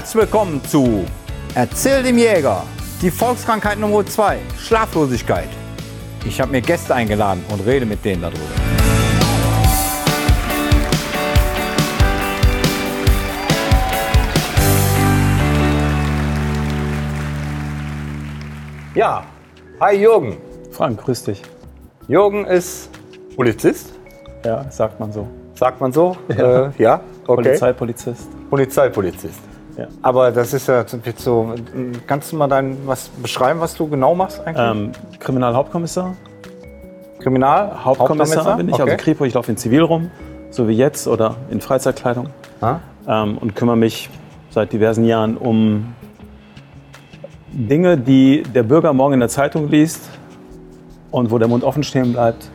Herzlich willkommen zu Erzähl dem Jäger. Die Volkskrankheit Nummer 2, Schlaflosigkeit. Ich habe mir Gäste eingeladen und rede mit denen darüber. Ja, hi Jürgen. Frank, grüß dich. Jürgen ist Polizist, Ja, sagt man so. sagt man so. Ja. Äh, ja okay. Polizeipolizist. Polizeipolizist. Ja. Aber das ist ja jetzt so. Kannst du mal dein, was beschreiben, was du genau machst eigentlich? Ähm, Kriminalhauptkommissar. Kriminal? Hauptkommissar bin ich, okay. also Kripo. Ich laufe in Zivil rum, so wie jetzt, oder in Freizeitkleidung. Ähm, und kümmere mich seit diversen Jahren um Dinge, die der Bürger morgen in der Zeitung liest und wo der Mund offen stehen bleibt.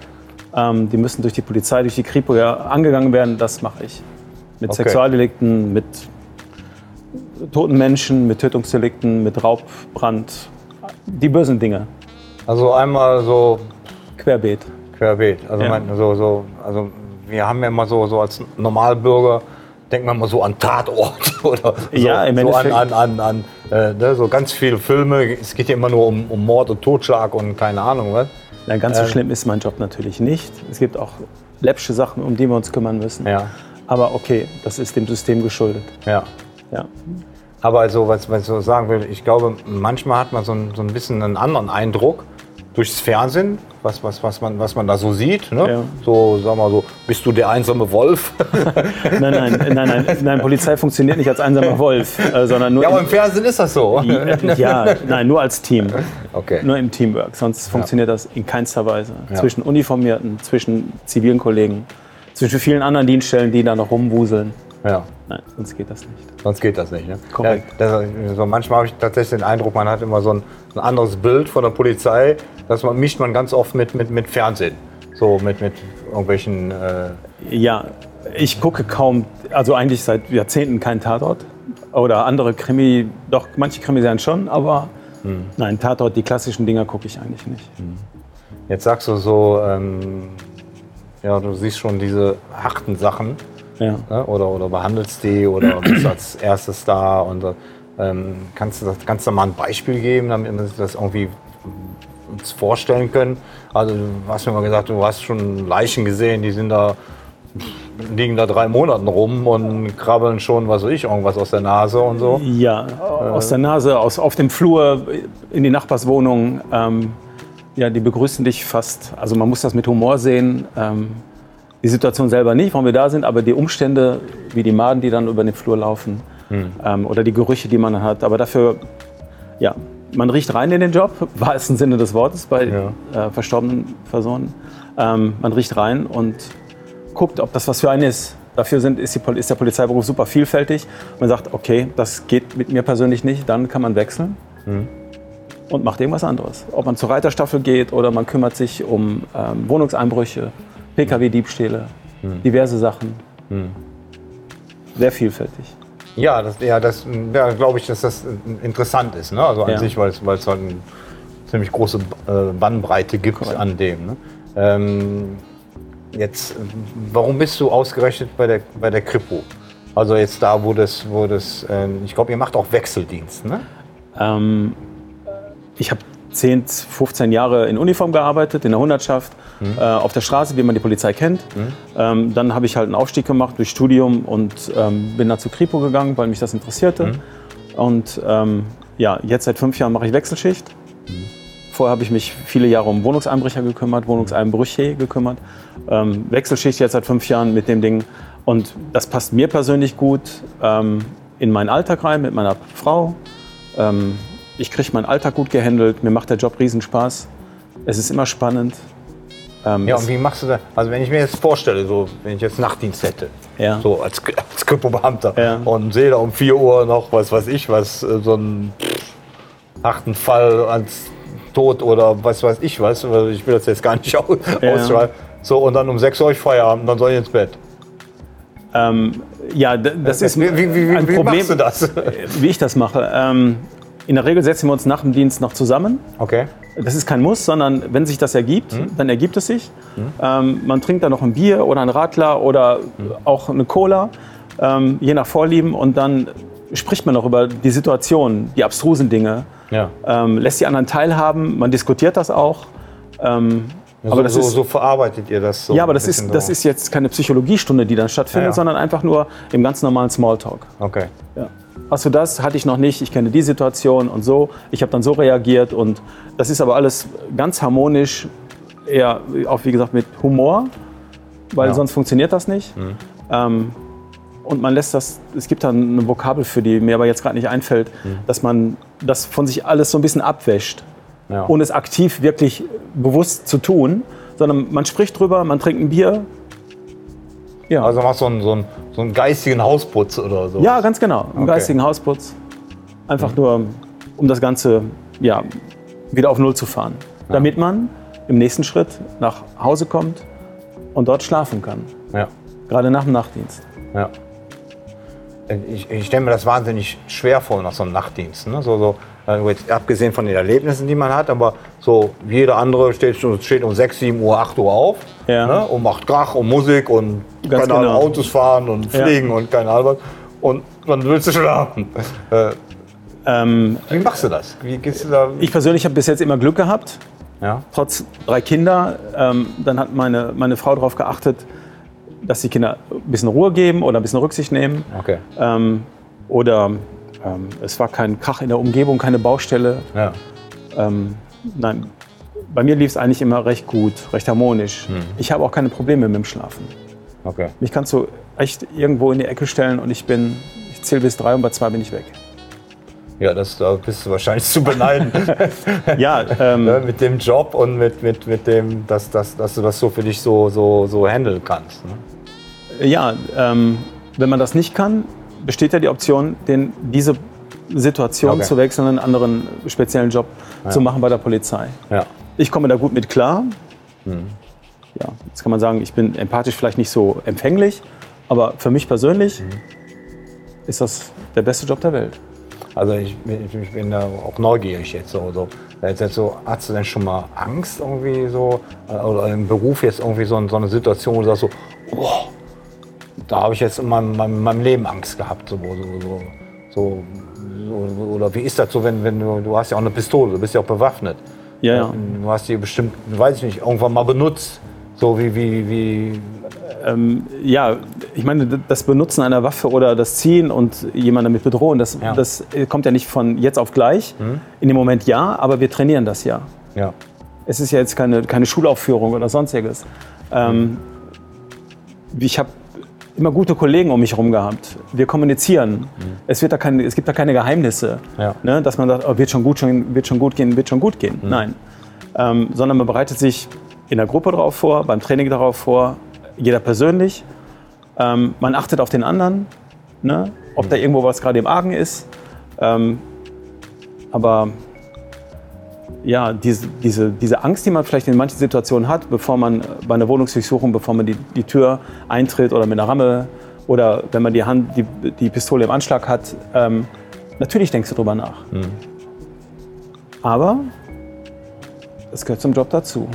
Ähm, die müssen durch die Polizei, durch die Kripo ja angegangen werden. Das mache ich. Mit Okay. Sexualdelikten, mit toten Menschen, mit Tötungsdelikten, mit Raubbrand. Die bösen Dinge. Also einmal so Querbeet. querbeet. Also, Ja. mein, so, so, also wir haben ja immer so, so als Normalbürger, denkt man mal so an Tatort oder so, Ja, im so an, an, an, an äh, ne, so ganz viele Filme. Es geht ja immer nur um, um Mord und Totschlag und keine Ahnung was. Na, ganz so Ähm. schlimm ist mein Job natürlich nicht. Es gibt auch läppsche Sachen, um die wir uns kümmern müssen. Ja, Aber okay, das ist dem System geschuldet. ja. Ja. Aber also, was, was ich so sagen will, ich glaube, manchmal hat man so ein, so ein bisschen einen anderen Eindruck durchs Fernsehen, was, was, was, man, was man da so sieht. Ne? Ja. So, sag mal so, bist du der einsame Wolf? Nein, nein, nein, nein, nein, Polizei funktioniert nicht als einsamer Wolf, äh, sondern nur ja, aber im im, Fernsehen ist das so. ja, nein, nur als Team, Okay. nur im Teamwork. Sonst funktioniert das in keinster Weise. Ja. Zwischen Uniformierten, zwischen zivilen Kollegen, zwischen vielen anderen Dienststellen, die da noch rumwuseln. Ja, Nein, sonst geht das nicht. sonst geht das nicht. Ne? Korrekt. Ja, das, so manchmal habe ich tatsächlich den Eindruck, man hat immer so ein, ein anderes Bild von der Polizei. Das man, mischt man ganz oft mit, mit, mit Fernsehen. So mit, mit irgendwelchen. Äh, Ja, ich gucke kaum, also eigentlich seit Jahrzehnten kein Tatort. Oder andere Krimi, doch manche Krimi sein schon, aber Hm. nein, Tatort, die klassischen Dinger gucke ich eigentlich nicht. jetzt sagst du so, ähm, ja, du siehst schon diese harten Sachen. Ja. ne? oder, oder behandelst die oder bist als erstes da und ähm, kannst, du das, kannst du mal ein Beispiel geben, damit wir uns das irgendwie uns vorstellen können? Also du hast mir mal gesagt, du hast schon Leichen gesehen, die sind da liegen da drei Monaten rum und krabbeln schon, was weiß ich, irgendwas aus der Nase und so. Ja, aus der Nase, aus, auf dem Flur, in die Nachbarswohnung. Ähm, ja, die begrüßen dich fast. Also man muss das mit Humor sehen. Ähm, die Situation selber nicht, warum wir da sind, aber die Umstände, wie die Maden, die dann über den Flur laufen ähm, oder die Gerüche, die man hat. Aber dafür, ja, man riecht rein in den Job, im wahrsten Sinne des Wortes, bei äh, verstorbenen Personen. Ähm, man riecht rein und guckt, ob das was für einen ist. Dafür sind, ist, die, ist der Polizeiberuf super vielfältig. Man sagt, okay, das geht mit mir persönlich nicht, dann kann man wechseln und macht irgendwas anderes. Ob man zur Reiterstaffel geht oder man kümmert sich um ähm, Wohnungseinbrüche, Pkw-Diebstähle, diverse Sachen. Sehr vielfältig. Ja, das, ja, das ja, glaube ich, dass das interessant ist. Ne? Also an Ja. sich, weil es halt eine ziemlich große äh, Bandbreite gibt Korrekt. an dem. Ne? Ähm, jetzt, warum bist du ausgerechnet bei der, bei der Kripo? Also jetzt da, wo das, wo das ähm, ich glaube, ihr macht auch Wechseldienst, ne? Ähm, ich habe 10, 15 Jahre in Uniform gearbeitet, in der Hundertschaft, äh, auf der Straße, wie man die Polizei kennt. Ähm, dann habe ich halt einen Aufstieg gemacht durch Studium und ähm, bin dann zu Kripo gegangen, weil mich das interessierte. Und ähm, ja, jetzt seit fünf Jahren mache ich Wechselschicht. Vorher habe ich mich viele Jahre um Wohnungseinbrecher gekümmert, Wohnungseinbrüche gekümmert. Ähm, Wechselschicht jetzt seit fünf Jahren mit dem Ding. Und das passt mir persönlich gut ähm, in meinen Alltag rein mit meiner Frau. Ich kriege meinen Alltag gut gehandelt. Mir macht der Job Riesenspaß. Es ist immer spannend. Ähm, Ja, und wie machst du das? Also wenn ich mir jetzt vorstelle, so wenn ich jetzt Nachtdienst hätte, Ja. so als, als Kripo-Beamter Ja. und sehe da um 4 Uhr noch, was weiß ich, was, äh, so einen harten Fall als Tod oder was weiß ich was, ich will das jetzt gar nicht aus, Ja. ausschreiben. So, und dann um 6 Uhr ich Feierabend, dann soll ich ins Bett. ähm, ja, das ist Wie, wie, wie, ein Problem, machst du das? wie ich das mache. Ähm, in der Regel setzen wir uns nach dem Dienst noch zusammen. Okay. Das ist kein Muss, sondern wenn sich das ergibt, Mhm. dann ergibt es sich. Ähm, man trinkt dann noch ein Bier oder ein Radler oder Mhm. auch eine Cola, ähm, je nach Vorlieben. Und dann spricht man auch über die Situation, die abstrusen Dinge, Ja. ähm, lässt die anderen teilhaben, man diskutiert das auch. Ähm, So, aber das so, ist, so verarbeitet ihr das so. ja, aber das ist, das ist jetzt keine Psychologiestunde, die dann stattfindet, Ja, ja. sondern einfach nur im ganz normalen Smalltalk. Okay. Ja. Hast du das? Hatte ich noch nicht. Ich kenne die Situation und so. Ich habe dann so reagiert und das ist aber alles ganz harmonisch, eher auch wie gesagt mit Humor, weil Ja. sonst funktioniert das nicht. Ähm, und man lässt das, es gibt da eine Vokabel für die, mir aber jetzt gerade nicht einfällt, dass man das von sich alles so ein bisschen abwäscht, Ja. ohne es aktiv wirklich bewusst zu tun, sondern man spricht drüber, man trinkt ein Bier. Ja, Also machst du so einen, so, einen, so einen geistigen Hausputz oder so. ja, ganz genau. Im Okay. geistigen Hausputz. Einfach nur, um das Ganze ja, wieder auf Null zu fahren. Damit man im nächsten Schritt nach Hause kommt und dort schlafen kann. Ja. Gerade nach dem Nachtdienst. ja. Ich, ich stelle mir das wahnsinnig schwer vor nach so einem Nachtdienst. Ne? So, so, jetzt abgesehen von den Erlebnissen, die man hat, aber so wie jeder andere steht, steht um 6, 7 Uhr, 8 Uhr auf Ja. ne? und macht Krach und Musik und Ganz keine Ahnung, genau. Autos fahren und Ja. fliegen und keine Ahnung. Und dann willst du schlafen. Äh, Ähm, wie machst du das? Wie gehst du da? ich persönlich habe bis jetzt immer Glück gehabt, ja? trotz drei Kinder. Ähm, dann hat meine, meine Frau darauf geachtet, dass die Kinder ein bisschen Ruhe geben oder ein bisschen Rücksicht nehmen. Okay. Ähm, oder ähm, es war kein Krach in der Umgebung, keine Baustelle. Ja. Ähm, nein, bei mir lief es eigentlich immer recht gut, recht harmonisch. Ich habe auch keine Probleme mit dem Schlafen. Okay. Mich kannst du echt irgendwo in die Ecke stellen und ich bin, ich zähle bis drei und bei zwei bin ich weg. Ja, das da bist du wahrscheinlich zu beneiden. Ja, ähm, ne, mit dem Job und mit, mit, mit dem, dass, dass, dass du das so für dich so, so, so handeln kannst. Ne? ja ähm, wenn man das nicht kann, besteht ja die Option, den, diese Situation Okay. zu wechseln, einen anderen speziellen Job zu machen bei der Polizei. Ja. Ich komme da gut mit klar. Mhm. Ja, jetzt kann man sagen, ich bin empathisch vielleicht nicht so empfänglich, aber für mich persönlich Mhm. ist das der beste Job der Welt. Also ich, bin- ich bin da auch neugierig jetzt so. so. Jetzt, jetzt so hast du denn schon mal Angst irgendwie so äh, oder im Beruf jetzt irgendwie so, so eine Situation, wo du sagst so, oh, da habe ich jetzt in meinem, meinem, meinem Leben Angst gehabt. So, so, so, so, oder wie ist das so, wenn, wenn du, du hast ja auch eine Pistole, du bist ja auch bewaffnet. Ja, ja. Du hast die bestimmt, weiß ich nicht, irgendwann mal benutzt. So wie, wie, wie, Ja, ich meine, das Benutzen einer Waffe oder das Ziehen und jemanden damit bedrohen, das, Ja. das kommt ja nicht von jetzt auf gleich. In dem Moment ja, aber wir trainieren das ja. ja. Es ist ja jetzt keine, keine Schulaufführung oder sonstiges. Ähm, ich habe immer gute Kollegen um mich herum gehabt. Wir kommunizieren. Es, wird da keine, es gibt da keine Geheimnisse, Ja. ne, dass man sagt, oh, wird, schon gut, schon, wird schon gut gehen, wird schon gut gehen. Nein. Ähm, sondern man bereitet sich in der Gruppe darauf vor, beim Training darauf vor, jeder persönlich. Ähm, man achtet auf den anderen, ne, ob da irgendwo was gerade im Argen ist. Ähm, aber ja, diese, diese, diese Angst, die man vielleicht in manchen Situationen hat, bevor man bei einer Wohnungsdurchsuchung, bevor man die, die Tür eintritt oder mit einer Ramme oder wenn man die, Hand, die, die Pistole im Anschlag hat, ähm, natürlich denkst du drüber nach. Aber es gehört zum Job dazu.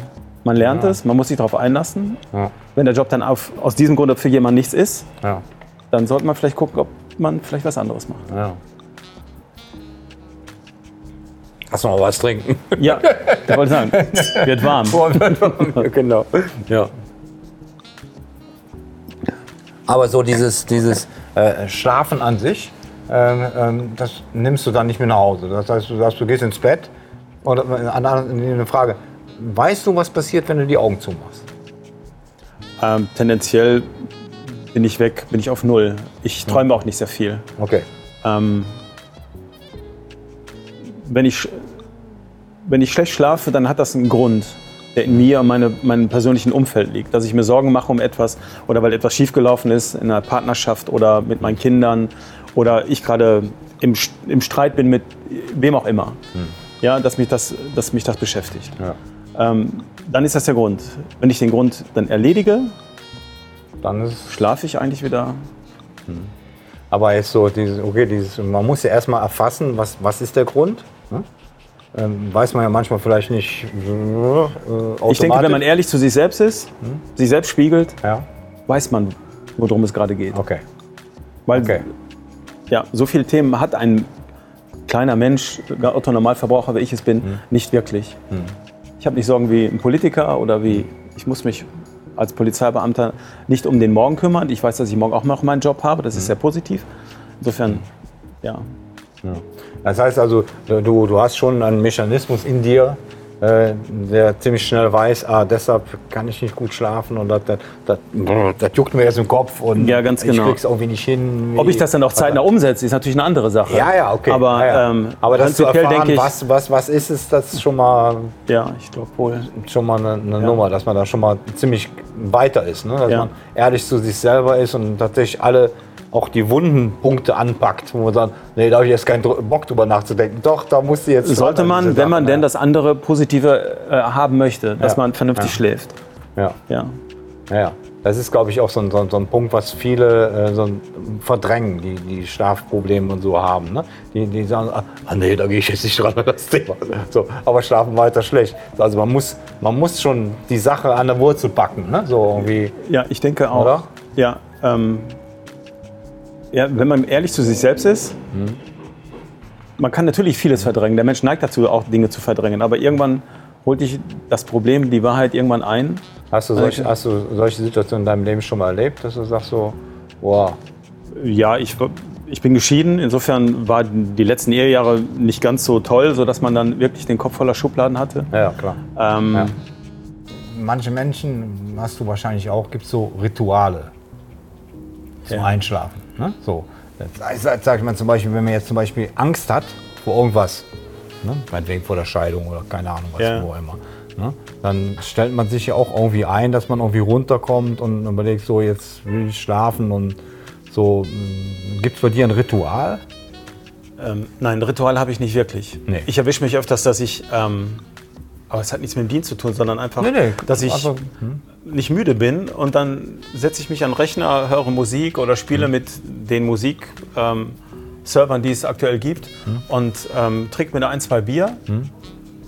Man lernt es, man muss sich darauf einlassen. Ja. Wenn der Job dann auf, aus diesem Grunde für jemanden nichts ist, Ja. dann sollte man vielleicht gucken, ob man vielleicht was anderes macht. Du noch was trinken? Ja, ich wollte sagen, wird warm. genau. Ja. Aber so dieses, dieses äh, Schlafen an sich, ähm, ähm, das nimmst du dann nicht mehr nach Hause. Das heißt, du, sagst, du gehst ins Bett und äh, eine Frage, weißt du, was passiert, wenn du die Augen zumachst? Ähm, tendenziell bin ich weg, bin ich auf Null. Ich träume auch nicht sehr viel. Okay. Ähm, wenn, ich, wenn ich schlecht schlafe, dann hat das einen Grund, der in mir und meine, meinem persönlichen Umfeld liegt. Dass ich mir Sorgen mache um etwas oder weil etwas schiefgelaufen ist in einer Partnerschaft oder mit meinen Kindern oder ich gerade im, im Streit bin mit wem auch immer. Ja, dass mich das, dass mich das beschäftigt. Ja. Ähm, dann ist das der Grund. Wenn ich den Grund dann erledige, Dann schlafe ich eigentlich wieder. aber jetzt so, dieses, okay, dieses, man muss ja erstmal erfassen, was, was ist der Grund. Ne? Ähm, weiß man ja manchmal vielleicht nicht äh, Ich denke, wenn man ehrlich zu sich selbst ist, sich selbst spiegelt, Ja, weiß man, worum es gerade geht. okay. Weil Okay. ja, so viele Themen hat ein kleiner Mensch, Otto Normalverbraucher, wie ich es bin, mhm. nicht wirklich. Mhm. Ich habe nicht Sorgen wie ein Politiker oder wie, ich muss mich als Polizeibeamter nicht um den Morgen kümmern. Ich weiß, dass ich morgen auch noch meinen Job habe, das ist mhm. sehr positiv. Insofern, ja. ja. Das heißt also, du, du hast schon einen Mechanismus in dir, äh, der ziemlich schnell weiß, ah, deshalb kann ich nicht gut schlafen und das, das, das, das juckt mir jetzt im Kopf und ja, ganz genau. ich krieg's irgendwie nicht hin. Ob ich das dann auch zeitnah umsetze, ist natürlich eine andere Sache. Ja, ja, okay. Aber, ja, ja. Ähm, Aber das zu erfahren, ich, was, was, was ist es, das ist schon mal, ja, ich glaube wohl. schon mal eine, eine ja. Nummer, dass man da schon mal ziemlich weiter ist. Ne? Dass man ehrlich zu sich selber ist und tatsächlich alle auch die wunden Punkte anpackt, wo man sagt, nee, da habe ich jetzt keinen Bock drüber nachzudenken. Doch, da muss sie jetzt. Sollte man, wenn man denn das andere Positive äh, haben möchte, dass ja. man vernünftig ja. schläft. Ja. ja. Ja. Das ist, glaube ich, auch so ein, so, so ein, Punkt, was viele äh, so verdrängen, die, die Schlafprobleme und so haben. Ne? Die, die sagen, ah, ah nee, da gehe ich jetzt nicht dran das Thema. So, aber schlafen weiter schlecht. Also man muss, man muss schon die Sache an der Wurzel packen. Ne? So irgendwie. Ja, ich denke auch. Oder? Ja, ähm, ja, wenn man ehrlich zu sich selbst ist, mhm. man kann natürlich vieles verdrängen. Der Mensch neigt dazu, auch Dinge zu verdrängen. Aber irgendwann holt dich das Problem, die Wahrheit irgendwann ein. Hast du, solche, hast du solche Situationen in deinem Leben schon mal erlebt, dass du sagst so, wow. Ja, ich, ich bin geschieden. Insofern waren die letzten Ehejahre nicht ganz so toll, sodass man dann wirklich den Kopf voller Schubladen hatte. Ja, klar. Ähm, ja. Manche Menschen, hast du wahrscheinlich auch, gibt es so Rituale zum ja. Einschlafen. Ne? So. Jetzt sagt man zum Beispiel, wenn man jetzt zum Beispiel Angst hat vor irgendwas, ne? meinetwegen vor der Scheidung oder keine Ahnung, was ja. wo immer, ne? dann stellt man sich ja auch irgendwie ein, dass man irgendwie runterkommt und überlegt, so jetzt will ich schlafen und so. Hm, Gibt es bei dir ein Ritual? Ähm, nein, ein Ritual habe ich nicht wirklich. Nee. Ich erwische mich öfters, dass ich ähm, aber es hat nichts mit dem Dienst zu tun, sondern einfach, nee, nee, dass ich also, hm. nicht müde bin und dann setze ich mich an den Rechner, höre Musik oder spiele hm. mit den Musikservern, ähm, die es aktuell gibt hm. und ähm, trinke mir da ein, zwei Bier hm.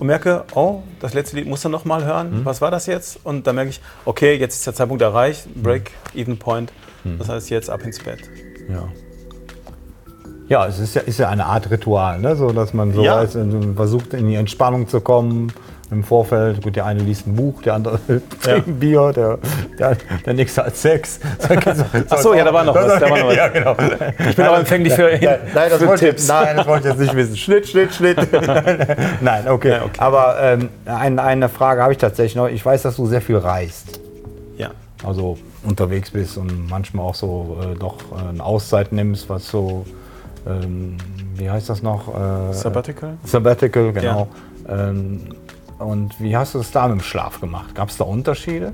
und merke, oh, das letzte Lied muss er noch mal hören. Hm. Was war das jetzt? Und dann merke ich, okay, jetzt ist der Zeitpunkt erreicht, hm. Break-Even Point. Das heißt, jetzt ab ins Bett. Ja. Ja, es ist ja, ist ja eine Art Ritual, ne? so dass man so ja. weiß, versucht in die Entspannung zu kommen im Vorfeld. Gut, der eine liest ein Buch, der andere trinkt ja. Bier, der, der, der nächste hat Sex. Achso, ja, da war noch was. Da war noch was. Ja, genau. Ich bin auch empfänglich für, nein, nein, das wollte, Tipps. Nein, das wollte ich jetzt nicht wissen. Schnitt, Schnitt, Schnitt. nein, okay. Ja, okay. Aber ähm, eine, eine Frage habe ich tatsächlich noch. Ich weiß, dass du sehr viel reist. Ja. Also unterwegs bist und manchmal auch so äh, doch äh, eine Auszeit nimmst, was so, ähm, wie heißt das noch? Äh, Sabbatical? Sabbatical, genau. Ja. Ähm, und wie hast du es da mit dem Schlaf gemacht? Gab es da Unterschiede?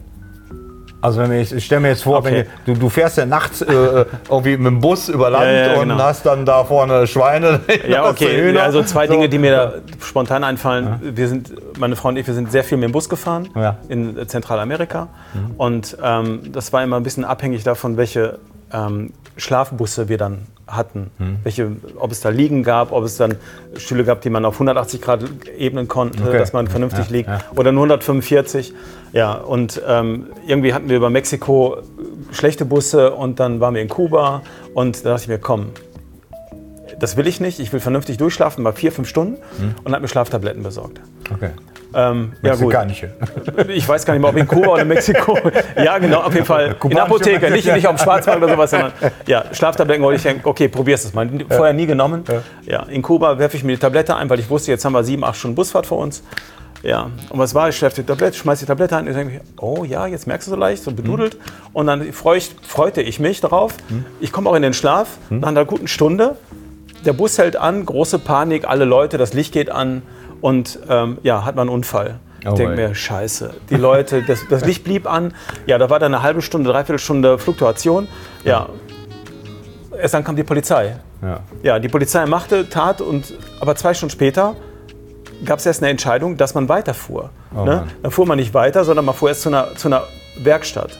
Also wenn ich, ich stelle mir jetzt vor, okay. du, du, fährst ja nachts äh, äh, irgendwie mit dem Bus über Land ja, ja, genau. und hast dann da vorne Schweine. Ja, okay. Also zwei so. Dinge, die mir da spontan einfallen. Ja. Wir sind, meine Frau und ich, wir sind sehr viel mit dem Bus gefahren in Zentralamerika. Mhm. Und ähm, das war immer ein bisschen abhängig davon, welche ähm, Schlafbusse wir dann hatten. Hm. Welche, ob es da Liegen gab, ob es dann Stühle gab, die man auf 180 Grad ebnen konnte, okay. dass man vernünftig ja, liegt. Ja. Oder nur 145. Ja, und ähm, irgendwie hatten wir über Mexiko schlechte Busse und dann waren wir in Kuba und da dachte ich mir, komm, das will ich nicht. Ich will vernünftig durchschlafen, mal vier, fünf Stunden hm. und habe mir Schlaftabletten besorgt. Okay. Ähm, ja, gut. Ich weiß gar nicht mehr, ob in Kuba oder Mexiko. ja, genau, auf jeden Fall. In der Apotheke, nicht, nicht auf dem Schwarzmarkt oder sowas, sondern ja, Schlaftabletten wollte ich denken, okay, probier's das mal. Vorher nie genommen. Ja, in Kuba werfe ich mir die Tablette ein, weil ich wusste, jetzt haben wir sieben, acht Stunden Busfahrt vor uns. Ja, und was war? Ich schärfe die Tablette, schmeiße die Tablette ein und denke, oh ja, jetzt merkst du so leicht, so bedudelt. Mhm. Und dann freu ich, freute ich mich darauf. Mhm. Ich komme auch in den Schlaf mhm. nach einer guten Stunde. Der Bus hält an, große Panik, alle Leute, das Licht geht an. Und ähm, ja, hat man einen Unfall. Oh, ich denke mir, scheiße. Die Leute, das, das, Licht blieb an. Ja, da war dann eine halbe Stunde, dreiviertel Stunde Fluktuation. Ja. Erst dann kam die Polizei. Ja. ja, die Polizei machte, tat und aber zwei Stunden später gab es erst eine Entscheidung, dass man weiterfuhr. Oh, ne? Dann fuhr man nicht weiter, sondern man fuhr erst zu einer, zu einer Werkstatt.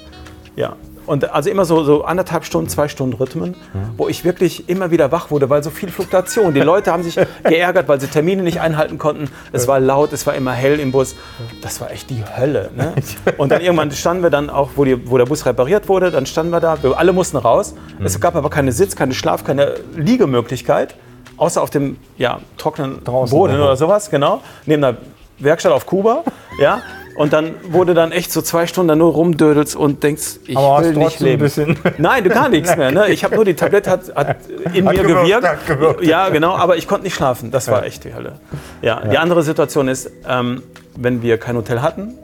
Ja. Und also immer so, so anderthalb Stunden, zwei Stunden Rhythmen, wo ich wirklich immer wieder wach wurde, weil so viel Fluktuation. Die Leute haben sich geärgert, weil sie Termine nicht einhalten konnten. Es war laut, es war immer hell im Bus. Das war echt die Hölle. Ne? Und dann irgendwann standen wir dann auch, wo, die, wo der Bus repariert wurde, dann standen wir da, wir alle mussten raus. Es gab aber keine Sitz, keine Schlaf, keine Liegemöglichkeit, außer auf dem ja, trockenen Draußen, Boden oder sowas, genau, neben der Werkstatt auf Kuba. Ja? Und dann wurde dann echt so zwei Stunden nur rumdödelst und denkst, ich Aber will nicht trotzdem ein leben. bisschen- Nein, du gar nichts mehr. Ne? Ich habe nur die Tablette hat, hat in Hat mir gewirkt, gewirkt. hat gewirkt. Ja, genau, aber ich konnte nicht schlafen. Das war echt die Hölle. Ja, Die andere Situation ist, ähm, wenn wir kein Hotel hatten,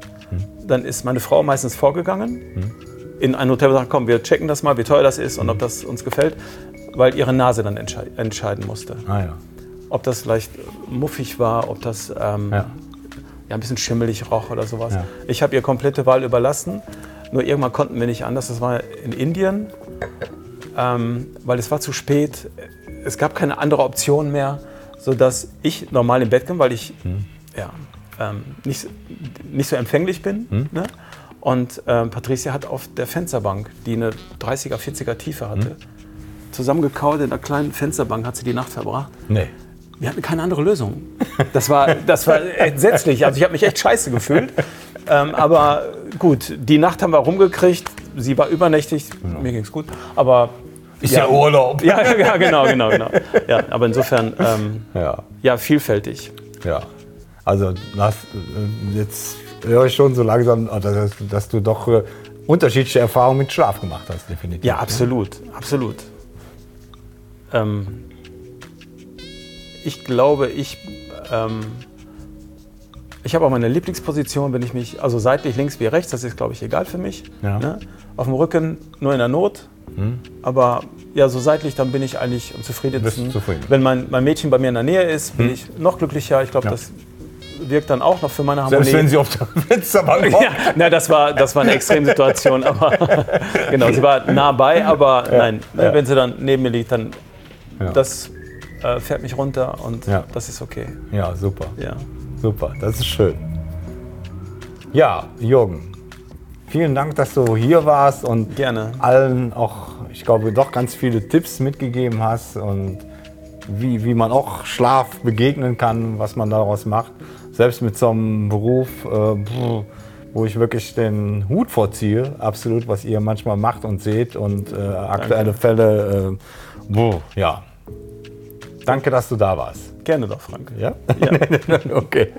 dann ist meine Frau meistens vorgegangen in ein Hotel und sagt, komm, wir checken das mal, wie teuer das ist und ob das uns gefällt, weil ihre Nase dann entschei entscheiden musste. Ah, ja. Ob das leicht muffig war, ob das ähm, Ja. Ja, ein bisschen schimmelig roch oder sowas. Ja. Ich habe ihr komplette Wahl überlassen. Nur irgendwann konnten wir nicht anders. Das war in Indien, ähm, weil es war zu spät. Es gab keine andere Option mehr, sodass ich normal im Bett bin, weil ich Hm. ja, ähm, nicht, nicht so empfänglich bin. Ne? Und ähm, Patricia hat auf der Fensterbank, die eine 30er, 40er Tiefe hatte, Hm. zusammengekaut in einer kleinen Fensterbank hat sie die Nacht verbracht. Nee. Wir hatten keine andere Lösung. Das war, das war entsetzlich. Also ich habe mich echt scheiße gefühlt. Ähm, aber gut, die Nacht haben wir rumgekriegt. Sie war übernächtig. Mir ging es gut. Aber Ist ja, Urlaub. ja, ja, genau, genau, genau. Ja, aber insofern ähm, Ja. ja vielfältig. Ja. Also das, äh, jetzt höre ich schon so langsam, äh, dass, dass du doch äh, unterschiedliche Erfahrungen mit Schlaf gemacht hast, definitiv. Ja, absolut, absolut. Ähm, ich glaube, ich, ähm, ich habe auch meine Lieblingsposition, wenn ich mich, also seitlich links wie rechts, das ist, glaube ich, egal für mich. Ja. Ne? Auf dem Rücken nur in der Not. Aber ja, so seitlich, dann bin ich eigentlich am zufriedensten. Zufrieden. Wenn mein, mein Mädchen bei mir in der Nähe ist, bin ich noch glücklicher. Ich glaube, Ja. das wirkt dann auch noch für meine Harmonie. Selbst wenn sie auf der Fensterbank Ja, na, das war, das war eine Extremsituation, aber genau, sie war nah bei, aber nein, ja. wenn sie dann neben mir liegt, dann das äh, fährt mich runter und Ja. das ist okay. Ja, super. Ja. Super, das ist schön. Ja, Jürgen, vielen Dank, dass du hier warst und Gerne. allen auch, ich glaube, doch ganz viele Tipps mitgegeben hast und wie, wie man auch Schlaf begegnen kann, was man daraus macht. Selbst mit so einem Beruf, äh, wo ich wirklich den Hut vorziehe, absolut, was ihr manchmal macht und seht und äh, aktuelle Fälle. Äh, ja. Danke, dass du da warst. Gerne doch, Frank. Ja? Ja. okay.